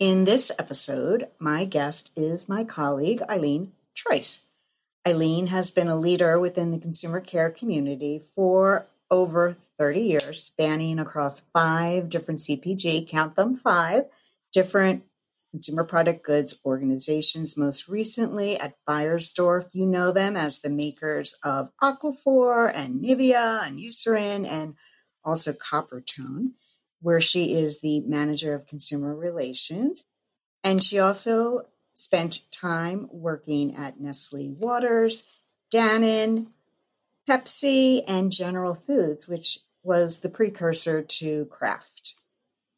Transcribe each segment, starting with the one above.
In this episode, my guest is my colleague, Eileen Troise. Eileen has been a leader within the consumer care community for over 30 years, spanning across five different CPG, count them five, different consumer product goods organizations. Most recently at Beiersdorf, you know them as the makers of Aquaphor and Nivea and Eucerin and also Coppertone where she is the manager of consumer relations. And she also spent time working at Nestle Waters, Dannon, Pepsi, and General Foods, which was the precursor to Kraft.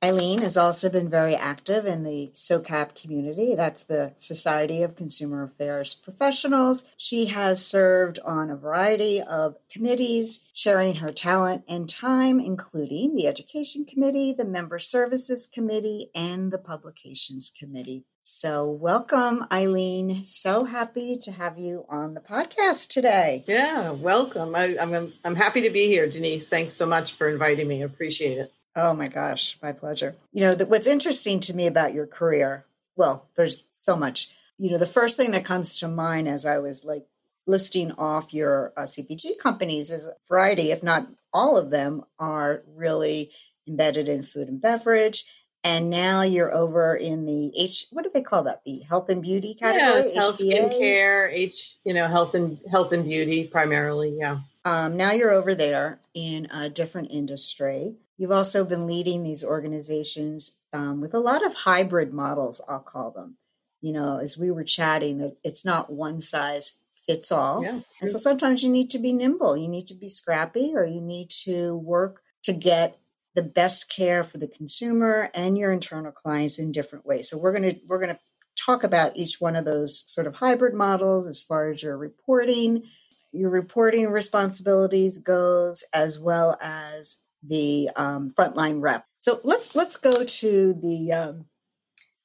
Eileen has also been very active in the SOCAP community. That's the Society of Consumer Affairs Professionals. She has served on a variety of committees, sharing her talent and time, including the Education Committee, the Member Services Committee, and the Publications Committee. So, welcome, Eileen. So happy to have you on the podcast today. Yeah, welcome. I, am I'm, I'm happy to be here, Denise. Thanks so much for inviting me. Appreciate it. Oh my gosh, my pleasure. You know, the, what's interesting to me about your career, well, there's so much. You know, the first thing that comes to mind as I was like listing off your uh, CPG companies is a variety, if not all of them, are really embedded in food and beverage. And now you're over in the H. What do they call that? The health and beauty category. Yeah, health, skincare, H. You know, health and health and beauty primarily. Yeah. Um, now you're over there in a different industry. You've also been leading these organizations um, with a lot of hybrid models, I'll call them. You know, as we were chatting, it's not one size fits all. Yeah. And so sometimes you need to be nimble, you need to be scrappy, or you need to work to get the best care for the consumer and your internal clients in different ways. So we're going to we're going to talk about each one of those sort of hybrid models as far as your reporting, your reporting responsibilities goes, as well as the um, frontline rep. So let's let's go to the, um,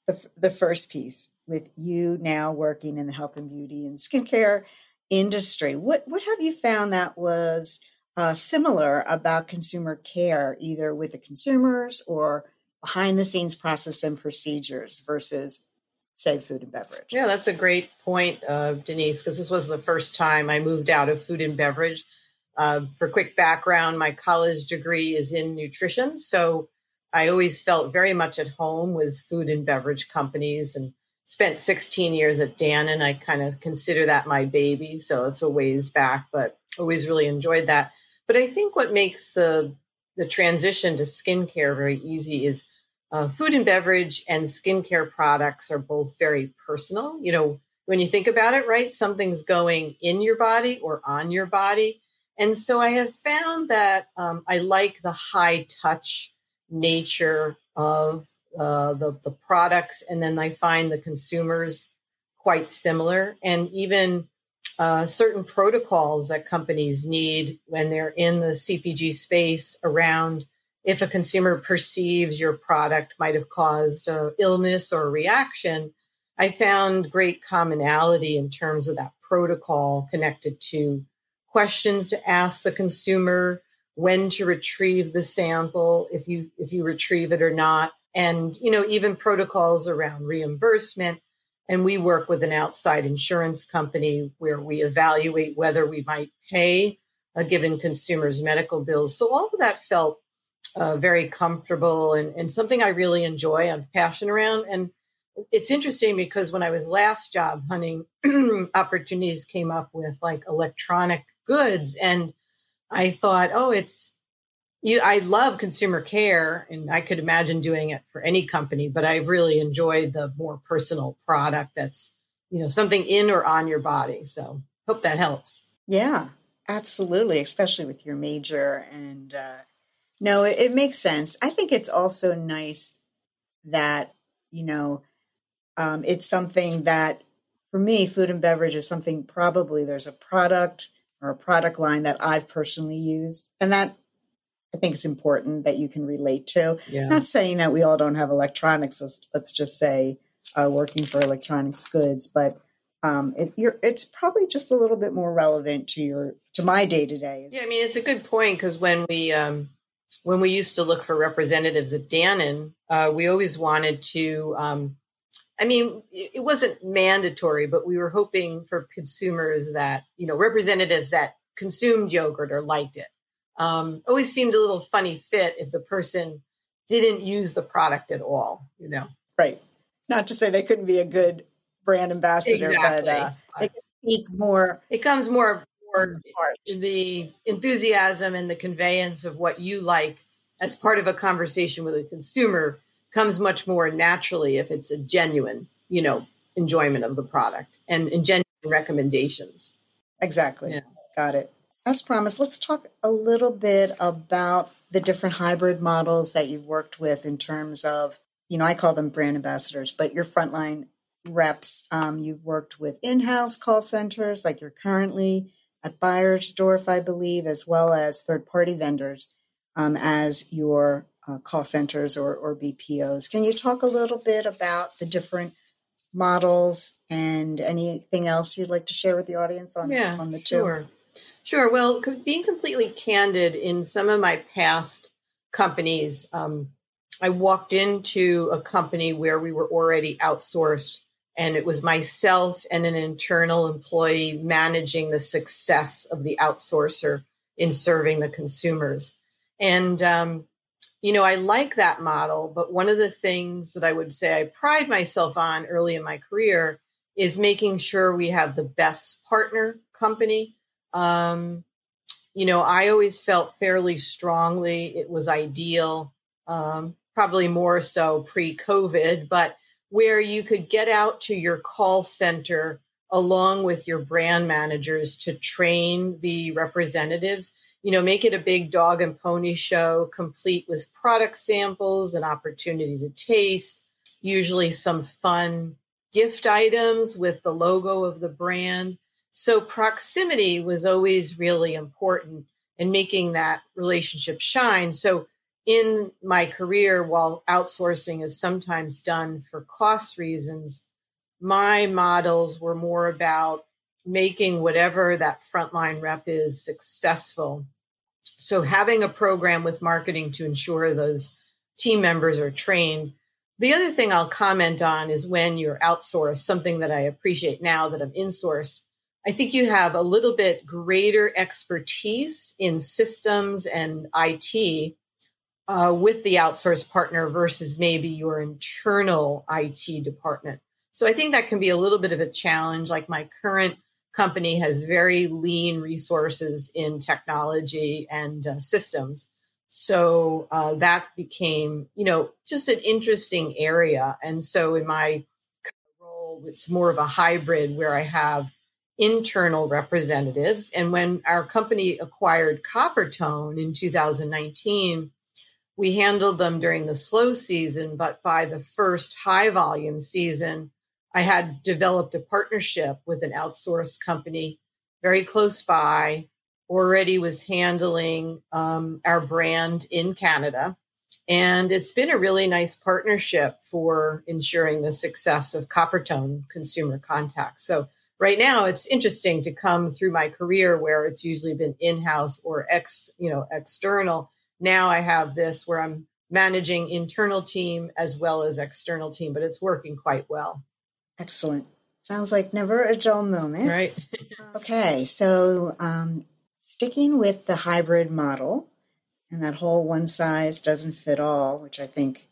the the first piece with you now working in the health and beauty and skincare industry. What what have you found that was uh, similar about consumer care, either with the consumers or behind the scenes process and procedures versus say food and beverage? Yeah, that's a great point, uh, Denise, because this was the first time I moved out of food and beverage uh, for quick background, my college degree is in nutrition. So I always felt very much at home with food and beverage companies and spent 16 years at Dannon. I kind of consider that my baby. So it's a ways back, but always really enjoyed that. But I think what makes the the transition to skincare very easy is uh, food and beverage and skincare products are both very personal. You know, when you think about it, right? Something's going in your body or on your body. And so I have found that um, I like the high touch nature of uh, the, the products. And then I find the consumers quite similar. And even uh, certain protocols that companies need when they're in the CPG space around if a consumer perceives your product might have caused illness or reaction. I found great commonality in terms of that protocol connected to questions to ask the consumer when to retrieve the sample if you if you retrieve it or not. And you know even protocols around reimbursement. And we work with an outside insurance company where we evaluate whether we might pay a given consumer's medical bills. So all of that felt uh, very comfortable and, and something i really enjoy. I'm passionate around. And it's interesting because when I was last job hunting, opportunities came up with like electronic goods, and I thought, oh, it's you. I love consumer care, and I could imagine doing it for any company, but I really enjoyed the more personal product that's you know something in or on your body. So hope that helps. Yeah, absolutely, especially with your major and. Uh, no, it, it makes sense. I think it's also nice that you know um, it's something that for me, food and beverage is something probably there's a product or a product line that I've personally used. And that I think is important that you can relate to. Yeah. Not saying that we all don't have electronics, let's, let's just say uh, working for electronics goods, but um, it, it's probably just a little bit more relevant to your to my day to day. Yeah, I mean it's a good point because when we um, when we used to look for representatives at Dannon, uh, we always wanted to. Um, I mean, it wasn't mandatory, but we were hoping for consumers that you know representatives that consumed yogurt or liked it. Um, always seemed a little funny fit if the person didn't use the product at all. You know, right? Not to say they couldn't be a good brand ambassador, exactly. but uh, they speak more. It comes more more the enthusiasm and the conveyance of what you like as part of a conversation with a consumer comes much more naturally if it's a genuine, you know, enjoyment of the product and, and genuine recommendations. Exactly. Yeah. Got it. As promised, let's talk a little bit about the different hybrid models that you've worked with in terms of, you know, I call them brand ambassadors, but your frontline reps. Um, you've worked with in house call centers like you're currently at Beiersdorf, I believe, as well as third party vendors um, as your uh, call centers or, or BPOs. Can you talk a little bit about the different models and anything else you'd like to share with the audience on, yeah, on the two? Sure. Sure. Well, being completely candid, in some of my past companies, um, I walked into a company where we were already outsourced and it was myself and an internal employee managing the success of the outsourcer in serving the consumers. And, um, you know, I like that model, but one of the things that I would say I pride myself on early in my career is making sure we have the best partner company. Um, you know, I always felt fairly strongly it was ideal, um, probably more so pre COVID, but where you could get out to your call center along with your brand managers to train the representatives you know make it a big dog and pony show complete with product samples an opportunity to taste usually some fun gift items with the logo of the brand so proximity was always really important in making that relationship shine so in my career, while outsourcing is sometimes done for cost reasons, my models were more about making whatever that frontline rep is successful. So, having a program with marketing to ensure those team members are trained. The other thing I'll comment on is when you're outsourced, something that I appreciate now that I'm insourced. I think you have a little bit greater expertise in systems and IT uh, with the outsourced partner versus maybe your internal IT department. So I think that can be a little bit of a challenge. Like my current company has very lean resources in technology and uh, systems. So uh, that became, you know, just an interesting area. And so in my role, it's more of a hybrid where I have internal representatives. And when our company acquired Coppertone in 2019, we handled them during the slow season, but by the first high volume season, I had developed a partnership with an outsourced company very close by, already was handling um, our brand in Canada. And it's been a really nice partnership for ensuring the success of Coppertone consumer contact. So right now it's interesting to come through my career where it's usually been in-house or ex, you know, external now I have this where I'm managing internal team as well as external team, but it's working quite well. Excellent. Sounds like never a dull moment. Right. okay. So, um, sticking with the hybrid model and that whole one size doesn't fit all, which I think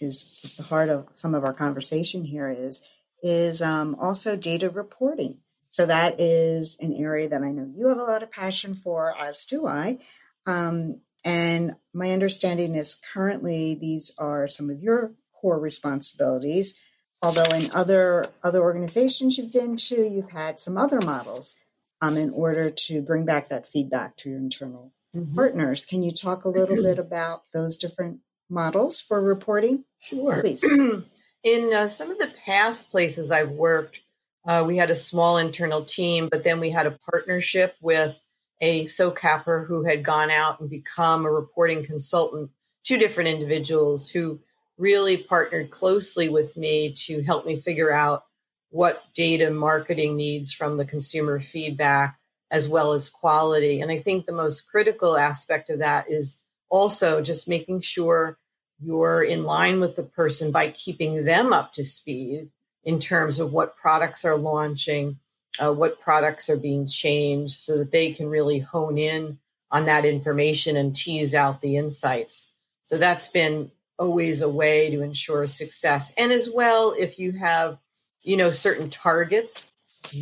is, is the heart of some of our conversation here is, is um, also data reporting. So that is an area that I know you have a lot of passion for, as do I. Um, and my understanding is currently these are some of your core responsibilities. Although in other other organizations you've been to, you've had some other models um, in order to bring back that feedback to your internal mm-hmm. partners. Can you talk a little bit about those different models for reporting? Sure. Please. in uh, some of the past places I've worked, uh, we had a small internal team, but then we had a partnership with a SOCAPper who had gone out and become a reporting consultant, two different individuals who really partnered closely with me to help me figure out what data marketing needs from the consumer feedback as well as quality. And I think the most critical aspect of that is also just making sure you're in line with the person by keeping them up to speed in terms of what products are launching, uh, what products are being changed, so that they can really hone in on that information and tease out the insights. So that's been always a way to ensure success. And as well, if you have, you know, certain targets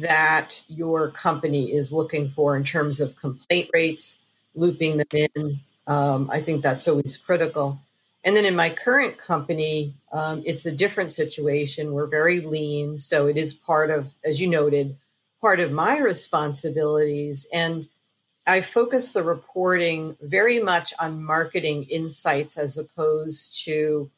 that your company is looking for in terms of complaint rates, looping them in, um, I think that's always critical. And then in my current company, um, it's a different situation. We're very lean. So it is part of, as you noted, part of my responsibilities. And I focus the reporting very much on marketing insights as opposed to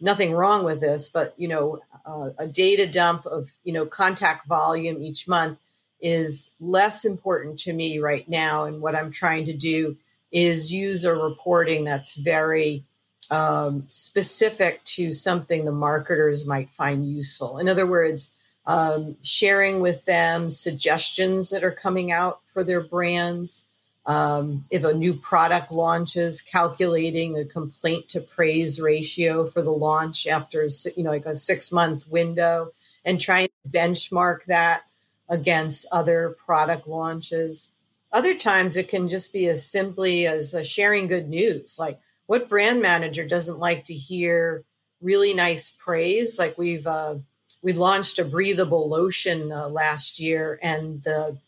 nothing wrong with this, but you know, uh, a data dump of you know contact volume each month is less important to me right now. And what I'm trying to do is use a reporting that's very um, specific to something the marketers might find useful. In other words, um, sharing with them suggestions that are coming out for their brands. Um, if a new product launches, calculating a complaint to praise ratio for the launch after you know like a six month window, and trying to benchmark that against other product launches. Other times it can just be as simply as sharing good news, like what brand manager doesn't like to hear really nice praise? Like we've uh, we launched a breathable lotion uh, last year, and the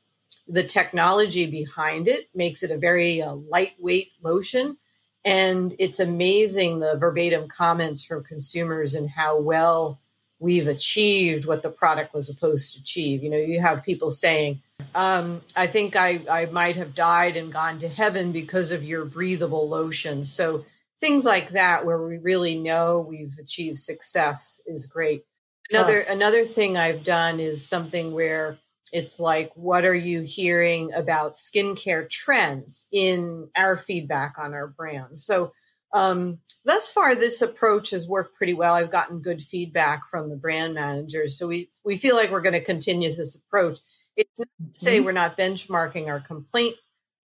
the technology behind it makes it a very uh, lightweight lotion. And it's amazing the verbatim comments from consumers and how well we've achieved what the product was supposed to achieve. You know, you have people saying, um, I think I, I might have died and gone to heaven because of your breathable lotion. So things like that, where we really know we've achieved success, is great. Another oh. another thing I've done is something where it's like, what are you hearing about skincare trends in our feedback on our brands? So um, thus far, this approach has worked pretty well. I've gotten good feedback from the brand managers, so we we feel like we're going to continue this approach. It's not to say mm-hmm. we're not benchmarking our complaint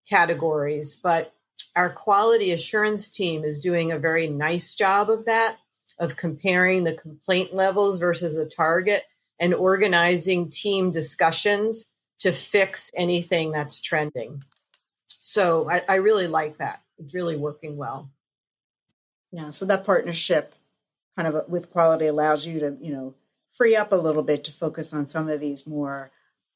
categories, but our quality assurance team is doing a very nice job of that, of comparing the complaint levels versus the target and organizing team discussions to fix anything that's trending. So I, I really like that. It's really working well. Yeah. So that partnership kind of with quality allows you to, you know, free up a little bit to focus on some of these more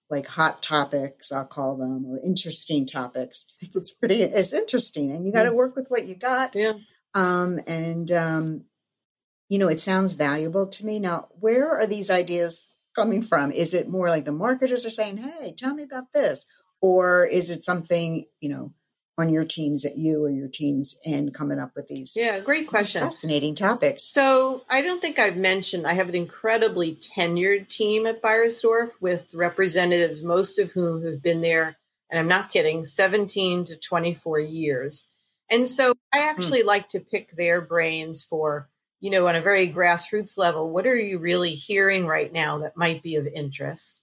like hot topics, I'll call them, or interesting topics. It's pretty, it's interesting, and you got to work with what you got. Yeah. Um, and um, you know, it sounds valuable to me. Now, where are these ideas coming from? Is it more like the marketers are saying, "Hey, tell me about this," or is it something you know on your teams at you or your teams and coming up with these yeah great question fascinating topics so i don't think i've mentioned i have an incredibly tenured team at beiersdorf with representatives most of whom have been there and i'm not kidding 17 to 24 years and so i hmm. actually like to pick their brains for you know on a very grassroots level what are you really hearing right now that might be of interest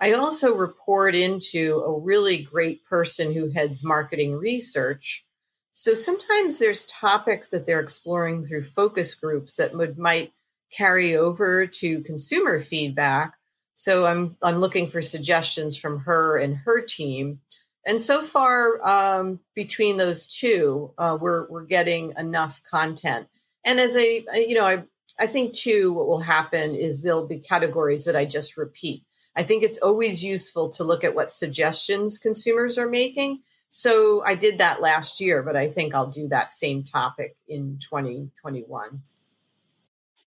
I also report into a really great person who heads marketing research. So sometimes there's topics that they're exploring through focus groups that would might carry over to consumer feedback. So I'm I'm looking for suggestions from her and her team. And so far, um, between those two, uh, we're we're getting enough content. And as a you know, I I think too, what will happen is there'll be categories that I just repeat. I think it's always useful to look at what suggestions consumers are making. So I did that last year, but I think I'll do that same topic in 2021.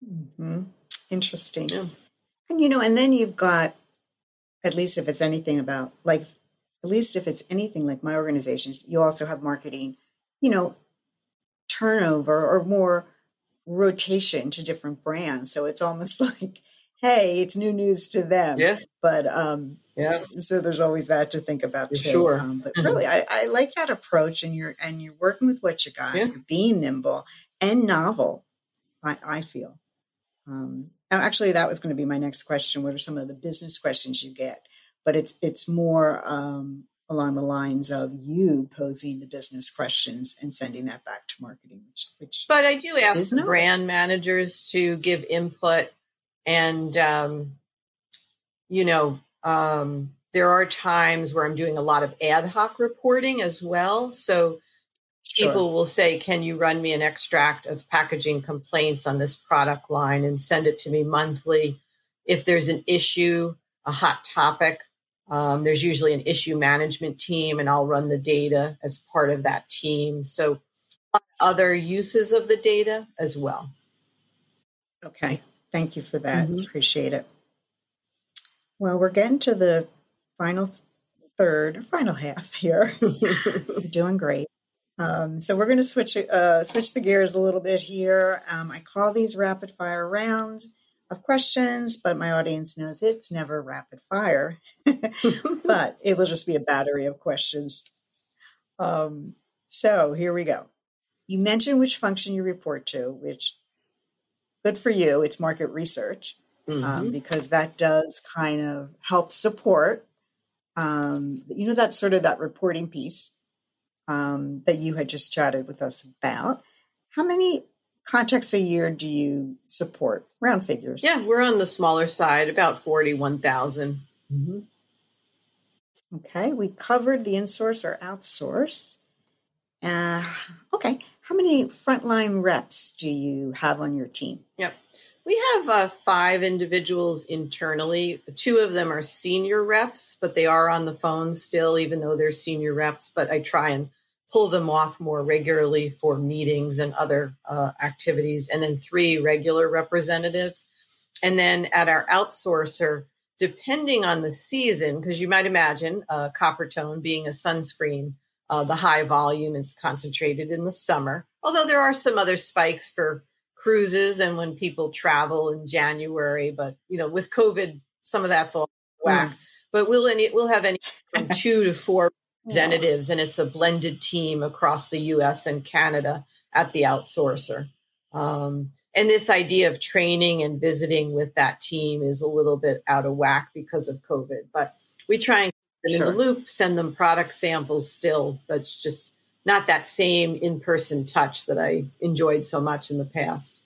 Mm-hmm. Interesting. Yeah. And you know, and then you've got, at least if it's anything about like, at least if it's anything like my organizations, you also have marketing, you know, turnover or more rotation to different brands. So it's almost like hey, it's new news to them. Yeah. But um, yeah. So there's always that to think about too. Sure. Um, but mm-hmm. really, I, I, like that approach, and you're and you're working with what you got. Yeah. You're being nimble and novel. I, I feel. Um, actually, that was going to be my next question. What are some of the business questions you get? But it's it's more um, along the lines of you posing the business questions and sending that back to marketing. Which, which but I do ask brand managers to give input, and um, you know, um, there are times where I'm doing a lot of ad hoc reporting as well. So Sure. people will say, Can you run me an extract of packaging complaints on this product line and send it to me monthly? If there's an issue, a hot topic, um, there's usually an issue management team, and I'll run the data as part of that team. So, other uses of the data as well. Okay. Thank you for that. Mm-hmm. Appreciate it. Well, we're getting to the final third, final half here. You're doing great. Um, so we're going to switch uh, switch the gears a little bit here. Um, I call these rapid fire rounds of questions, but my audience knows it's never rapid fire, but it will just be a battery of questions. Um, so here we go. You mentioned which function you report to, which good for you. It's market research um, mm-hmm. because that does kind of help support. Um, you know that sort of that reporting piece um, that you had just chatted with us about. How many contacts a year do you support? Round figures. Yeah, we're on the smaller side, about 41,000. Mm-hmm. Okay, we covered the insource or outsource. Uh, okay, how many frontline reps do you have on your team? Yep. We have uh, five individuals internally. Two of them are senior reps, but they are on the phone still, even though they're senior reps. But I try and pull them off more regularly for meetings and other uh, activities. And then three regular representatives. And then at our outsourcer, depending on the season, because you might imagine uh, Coppertone being a sunscreen, uh, the high volume is concentrated in the summer. Although there are some other spikes for cruises and when people travel in January. But you know, with COVID, some of that's all whack. Mm. But we'll any we'll have any from two to four representatives, and it's a blended team across the U.S. and Canada at the outsourcer. Um, and this idea of training and visiting with that team is a little bit out of whack because of COVID. But we try and keep them sure. in the loop, send them product samples still. That's just not that same in person touch that I enjoyed so much in the past.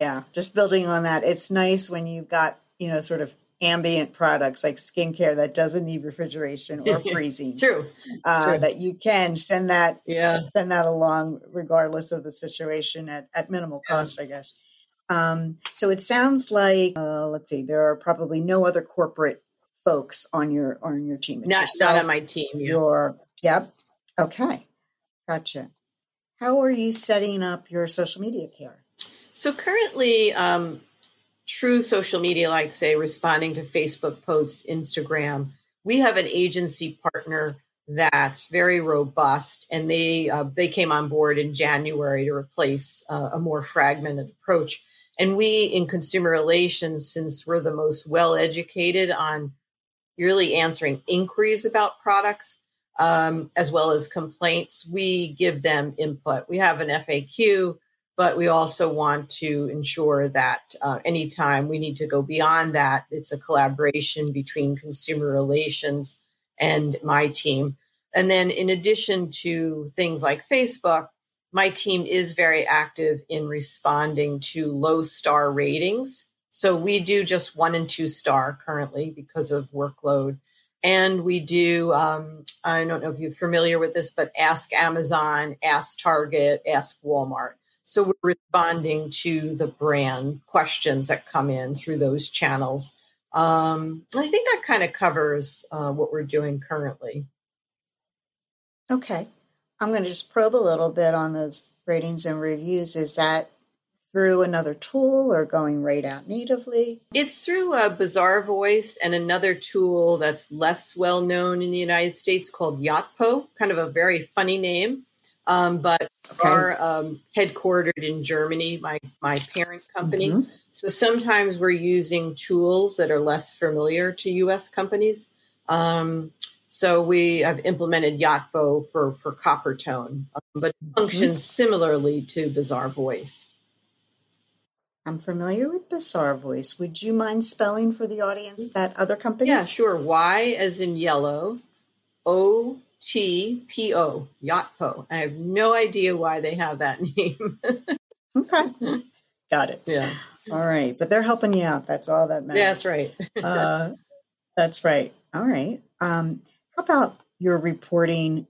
Yeah, just building on that. It's nice when you've got, you know, sort of ambient products like skincare that doesn't need refrigeration or freezing. True. Uh, True. That you can send that yeah. send that along regardless of the situation at, at minimal cost, yeah. I guess. Um, so it sounds like uh, let's see, there are probably no other corporate folks on your on your team. It's not, yourself, not on my team. Yeah. Your Yep. Okay. Gotcha. How are you setting up your social media care? So currently, um, true social media, like say responding to Facebook posts, Instagram, we have an agency partner that's very robust, and they uh, they came on board in January to replace uh, a more fragmented approach. And we in consumer relations, since we're the most well educated on really answering inquiries about products, um, as well as complaints, we give them input. We have an FAQ, but we also want to ensure that uh, anytime we need to go beyond that, it's a collaboration between consumer relations and my team. And then, in addition to things like Facebook, my team is very active in responding to low star ratings. So we do just one and two star currently because of workload. And we do, um, I don't know if you're familiar with this, but Ask Amazon, Ask Target, Ask Walmart. So we're responding to the brand questions that come in through those channels. Um, I think that kind of covers uh, what we're doing currently. Okay. I'm going to just probe a little bit on those ratings and reviews. Is that through another tool or going right out natively? It's through a Bazaarvoice and another tool that's less well known in the United States called Yotpo, kind of a very funny name. Um, but okay. are um, headquartered in Germany, my my parent company. Mm-hmm. So sometimes we're using tools that are less familiar to U.S. companies. Um, so we have implemented Yotpo for for Coppertone, um, but mm-hmm. functions mm-hmm. similarly to Bizarre Bazaarvoice. I'm familiar with Bizarre Bazaarvoice. Would you mind spelling for the audience that other company? Yeah, sure. Y as in yellow, O T P O, Yotpo. I have no idea why they have that name. okay. Got it. Yeah. All right. But they're helping you out. That's all that matters. That's right. uh, that's right. All right. Um, how about your reporting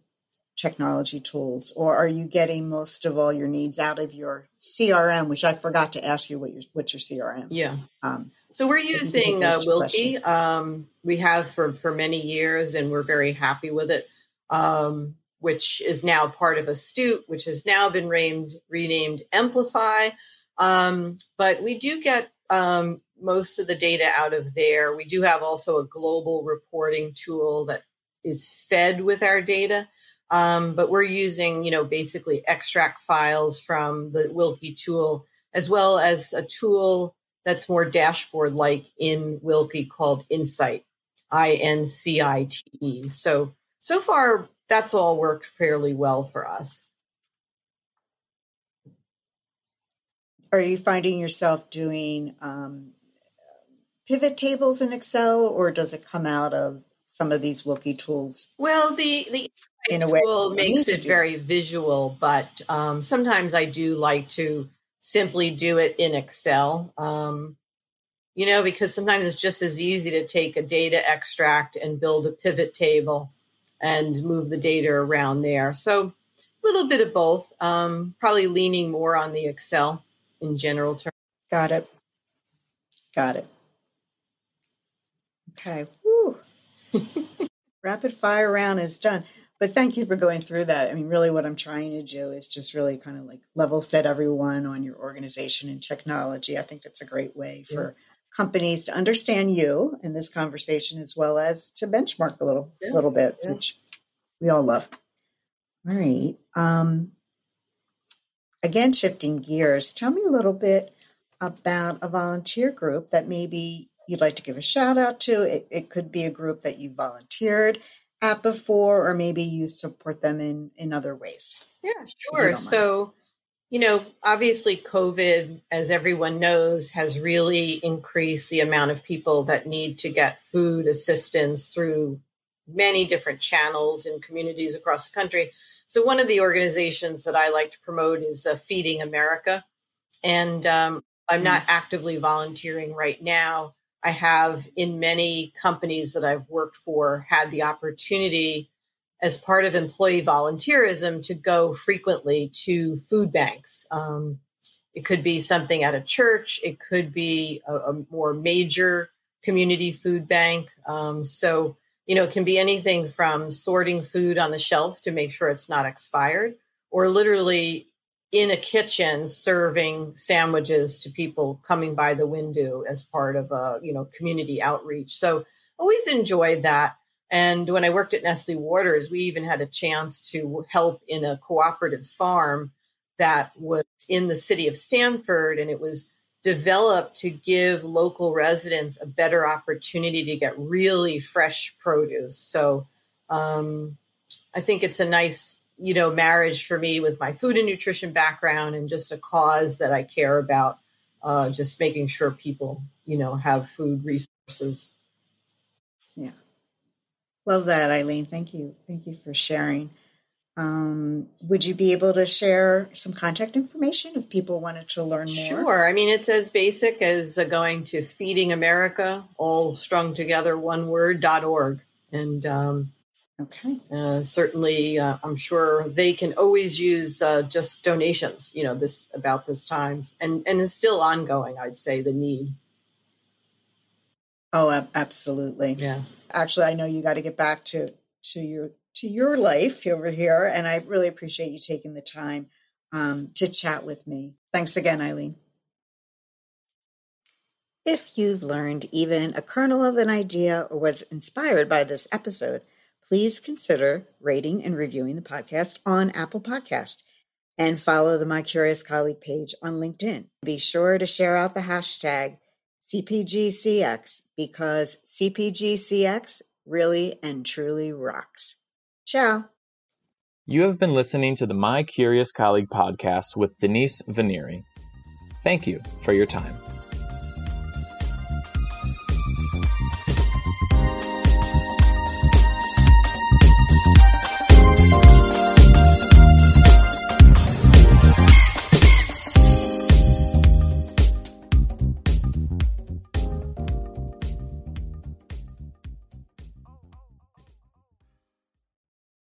technology tools, or are you getting most of all your needs out of your CRM? Which I forgot to ask you what your what's your CRM? Yeah. Um, so we're so using uh, Wilke. Um, we have for for many years, and we're very happy with it um, which is now part of Astute, which has now been named, renamed Amplifai. Um, but we do get um, most of the data out of there. We do have also a global reporting tool that is fed with our data. Um, but we're using, you know, basically extract files from the Wilke tool, as well as a tool that's more dashboard like in Wilke called Incite, I N C I T E. So so far that's all worked fairly well for us. Are you finding yourself doing um, pivot tables in Excel, or does it come out of some of these Wilke tools? Well, the the in a way tool makes it very visual, but um, sometimes I do like to simply do it in Excel. Um, you know, because sometimes it's just as easy to take a data extract and build a pivot table and move the data around there. So a little bit of both, um, probably leaning more on the Excel in general terms. Got it. Got it. Okay. Rapid fire round is done. But thank you for going through that. I mean, really, what I'm trying to do is just really kind of like level set everyone on your organization and technology. I think that's a great way for companies to understand you in this conversation as well as to benchmark a little yeah, little bit, yeah. which we all love. All right. Um, again, shifting gears, tell me a little bit about a volunteer group that maybe you'd like to give a shout out to. It, it could be a group that you volunteered at before, or maybe you support them in in other ways. Yeah, sure. So you know, obviously, COVID, as everyone knows, has really increased the amount of people that need to get food assistance through many different channels in communities across the country. So, one of the organizations that I like to promote is uh, Feeding America. And um, I'm not mm. actively volunteering right now. I have, in many companies that I've worked for, had the opportunity as part of employee volunteerism to go frequently to food banks. Um, it could be something at a church, it could be a, a more major community food bank. Um, so, you know, it can be anything from sorting food on the shelf to make sure it's not expired, or literally in a kitchen serving sandwiches to people coming by the window as part of a you know community outreach so always enjoyed that and when I worked at Nestle Waters, we even had a chance to help in a cooperative farm that was in the city of Stamford, and it was developed to give local residents a better opportunity to get really fresh produce. So um, I think it's a nice, you know, marriage for me with my food and nutrition background and just a cause that I care about. Uh, just making sure people, you know, have food resources. Yeah. Love that, Eileen. Thank you. Thank you for sharing. Um, would you be able to share some contact information if people wanted to learn more? Sure. I mean, it's as basic as uh, going to Feeding America, all strung together, one word, dot org. And um, okay. Uh, certainly, uh, I'm sure they can always use uh, just donations, you know, this about this times. And, and it's still ongoing, I'd say, the need. Oh, absolutely. Yeah actually, I know you got to get back to to your to your life over here, and I really appreciate you taking the time um, to chat with me. Thanks again, Eileen. If you've learned even a kernel of an idea or was inspired by this episode, please consider rating and reviewing the podcast on Apple Podcast and follow the My Curious Colleague page on LinkedIn. Be sure to share out the hashtag CPGCX because CPGCX really and truly rocks. Ciao. You have been listening to the My Curious Colleague podcast with Denise Venneri. Thank you for your time.